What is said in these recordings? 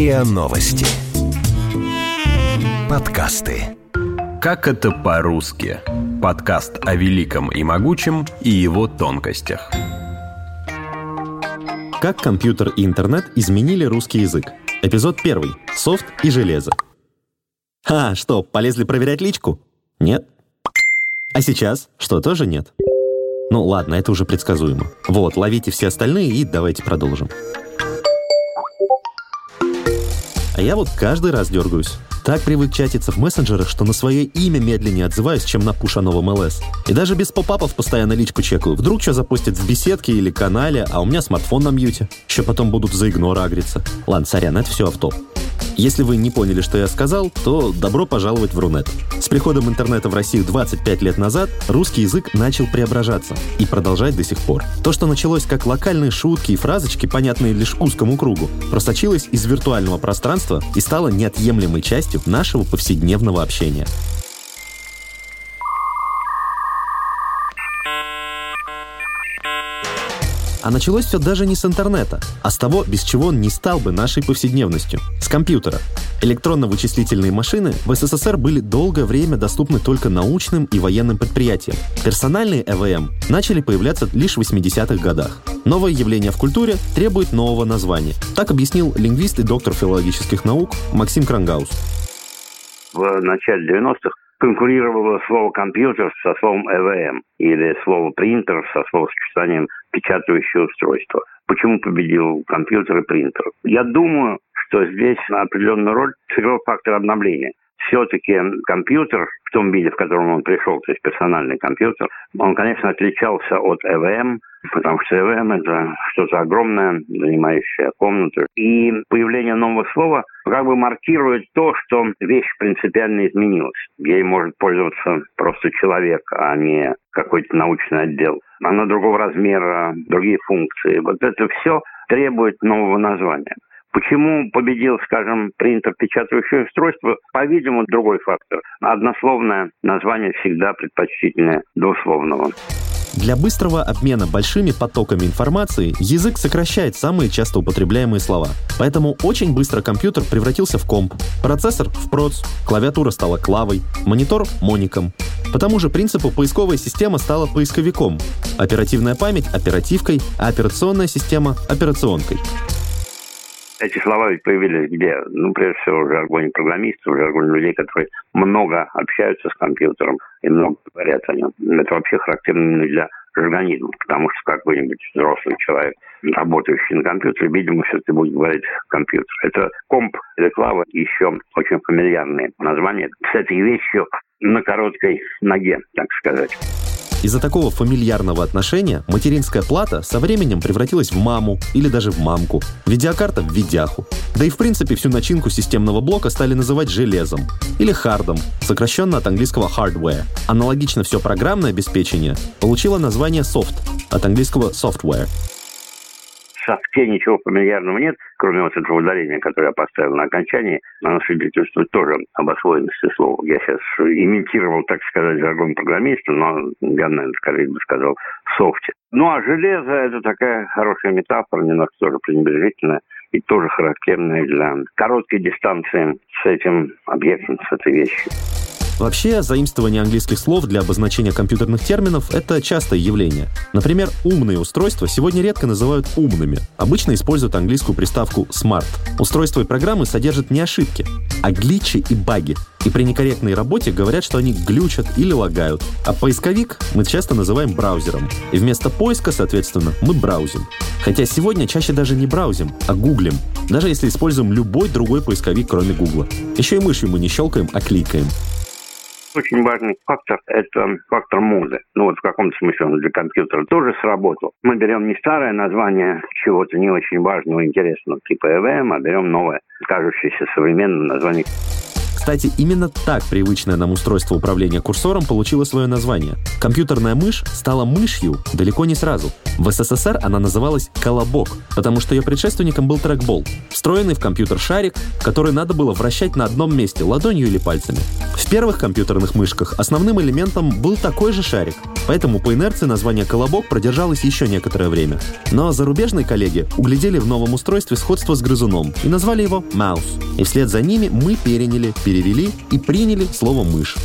РИА Новости. Подкасты. Как это по-русски? Подкаст о великом и могучем и его тонкостях. Как компьютер и интернет изменили русский язык? Эпизод первый. Софт и железо. А, что, полезли проверять личку? Нет. А сейчас? Что, тоже нет? Ну ладно, это уже предсказуемо. Вот, ловите все остальные и давайте продолжим. А я вот каждый раз дергаюсь. Так привык чатиться в мессенджерах, что на свое имя медленнее отзываюсь, чем на пуш о новом ЛС. И даже без попапов постоянно личку чекаю. Вдруг что запустят в беседке или канале, а у меня смартфон на мьюте. Еще потом будут за игнора агриться. Ладно, сорян, это все автоп. Если вы не поняли, что я сказал, то добро пожаловать в Рунет. С приходом интернета в Россию 25 лет назад русский язык начал преображаться и продолжает до сих пор. То, что началось как локальные шутки и фразочки, понятные лишь узкому кругу, просочилось из виртуального пространства и стало неотъемлемой частью нашего повседневного общения. А началось все даже не с интернета, а с того, без чего он не стал бы нашей повседневностью – с компьютера. Электронно-вычислительные машины в СССР были долгое время доступны только научным и военным предприятиям. Персональные ЭВМ начали появляться лишь в 80-х годах. Новое явление в культуре требует нового названия. Так объяснил лингвист и доктор филологических наук Максим Крангаус. В начале 90-х конкурировало слово «компьютер» со словом «ЭВМ» или слово «принтер» со словосочетанием «печатающее устройство». Почему победил компьютер и принтер? Я думаю, что здесь определенную роль сыграл фактор обновления. Все-таки компьютер в том виде, в котором он пришел, то есть персональный компьютер, он, конечно, отличался от ЭВМ, потому что ЭВМ – это что-то огромное, занимающее комнату. И появление нового слова как бы маркирует то, что вещь принципиально изменилась. Ей может пользоваться просто человек, а не какой-то научный отдел. Она другого размера, другие функции. Вот это все требует нового названия. Почему победил, скажем, принтер печатающее устройство? По-видимому, другой фактор. Однословное название всегда предпочтительнее двусловного. Для быстрого обмена большими потоками информации язык сокращает самые часто употребляемые слова. Поэтому очень быстро компьютер превратился в комп, процессор — в проц, клавиатура стала клавой, монитор — моником. По тому же принципу поисковая система стала поисковиком, оперативная память — оперативкой, а операционная система — операционкой. Эти слова ведь появились где? Ну, прежде всего, в жаргоне программистов, в жаргоне людей, которые много общаются с компьютером и много говорят о нем. Это вообще характерно для жаргонизма, потому что какой-нибудь взрослый человек, работающий на компьютере, видимо, все-таки будет говорить компьютер. Это комп, это клава, еще очень фамильярные названия с этой вещью на короткой ноге, так сказать. Из-за такого фамильярного отношения материнская плата со временем превратилась в маму или даже в мамку, видеокарта в видяху. Да и в принципе всю начинку системного блока стали называть железом или хардом, сокращенно от английского hardware. Аналогично все программное обеспечение получило название soft, от английского software софте ничего фамильярного нет, кроме вот этого ударения, которое я поставил на окончании. Оно свидетельствует тоже об освоенности слова. Я сейчас имитировал, так сказать, жаргон программиста, но я, наверное, скорее бы сказал софте. Ну, а железо – это такая хорошая метафора, немножко тоже пренебрежительная и тоже характерная для короткой дистанции с этим объектом, с этой вещью. Вообще, заимствование английских слов для обозначения компьютерных терминов – это частое явление. Например, умные устройства сегодня редко называют умными. Обычно используют английскую приставку smart. Устройства и программы содержат не ошибки, а гличи и баги. И при некорректной работе говорят, что они глючат или лагают. А поисковик мы часто называем браузером. И вместо поиска, соответственно, мы браузим. Хотя сегодня чаще даже не браузим, а гуглим. Даже если используем любой другой поисковик, кроме гугла. Еще и мышью мы не щелкаем, а кликаем. Очень важный фактор – это фактор музы. Ну вот в каком-то смысле он для компьютера тоже сработал. Мы берем не старое название чего-то не очень важного интересного, типа EVM, а берем новое, кажущееся современным название Кстати, именно так привычное нам устройство управления курсором получило свое название. Компьютерная мышь стала мышью далеко не сразу. В СССР она называлась «колобок», потому что ее предшественником был трекбол, встроенный в компьютер шарик, который надо было вращать на одном месте, ладонью или пальцами. В первых компьютерных мышках основным элементом был такой же шарик, поэтому по инерции название «колобок» продержалось еще некоторое время. Но зарубежные коллеги углядели в новом устройстве сходство с грызуном и назвали его «маус». И вслед за ними мы переняли, перевели и приняли слово «мышь».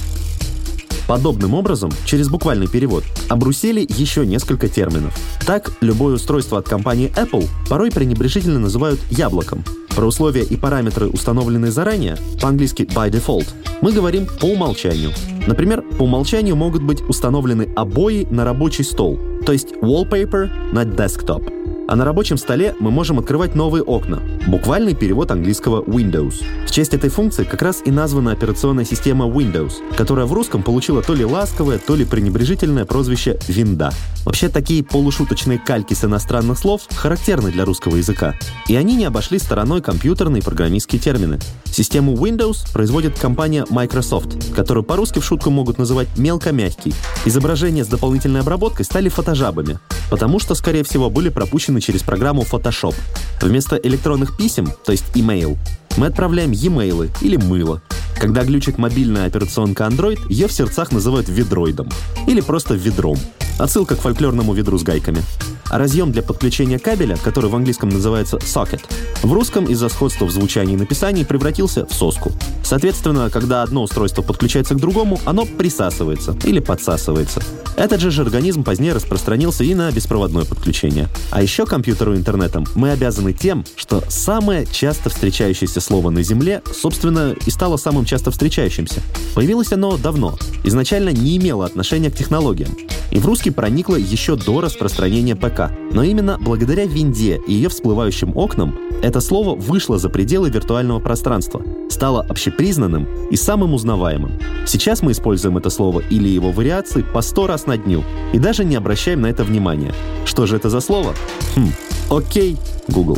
Подобным образом, через буквальный перевод, обрусели еще несколько терминов. Так, любое устройство от компании Apple порой пренебрежительно называют яблоком. Про условия и параметры, установленные заранее, по-английски by default, мы говорим по умолчанию. Например, по умолчанию могут быть установлены обои на рабочий стол, то есть wallpaper на desktop – а на рабочем столе мы можем открывать новые окна. Буквальный перевод английского Windows. В честь этой функции как раз и названа операционная система Windows, которая в русском получила то ли ласковое, то ли пренебрежительное прозвище «Винда». Вообще такие полушуточные кальки с иностранных слов характерны для русского языка. И они не обошли стороной компьютерные программистские термины. Систему Windows производит компания Microsoft, которую по-русски в шутку могут называть мелкомягкий. Изображения с дополнительной обработкой стали фотожабами, потому что, скорее всего, были пропущены через программу Photoshop. Вместо электронных писем, то есть email, мы отправляем e-mail или мыло. Когда глючит мобильная операционка Android, ее в сердцах называют ведроидом. Или просто ведром. Отсылка к фольклорному ведру с гайками. А разъем для подключения кабеля, который в английском называется socket, в русском из-за сходства в звучании и написании превратился в соску. Соответственно, когда одно устройство подключается к другому, оно присасывается или подсасывается. Этот же организм позднее распространился и на беспроводное подключение. А еще компьютеру и интернетом мы обязаны тем, что самое часто встречающееся слово на Земле, собственно, и стало самым часто встречающимся. Появилось оно давно, изначально не имело отношения к технологиям. И в русский проникло еще до распространения ПК. Но именно благодаря винде и ее всплывающим окнам это слово вышло за пределы виртуального пространства, стало общепризнанным и самым узнаваемым. Сейчас мы используем это слово или его вариации по сто раз на дню и даже не обращаем на это внимания. Что же это за слово? Хм, окей, Google.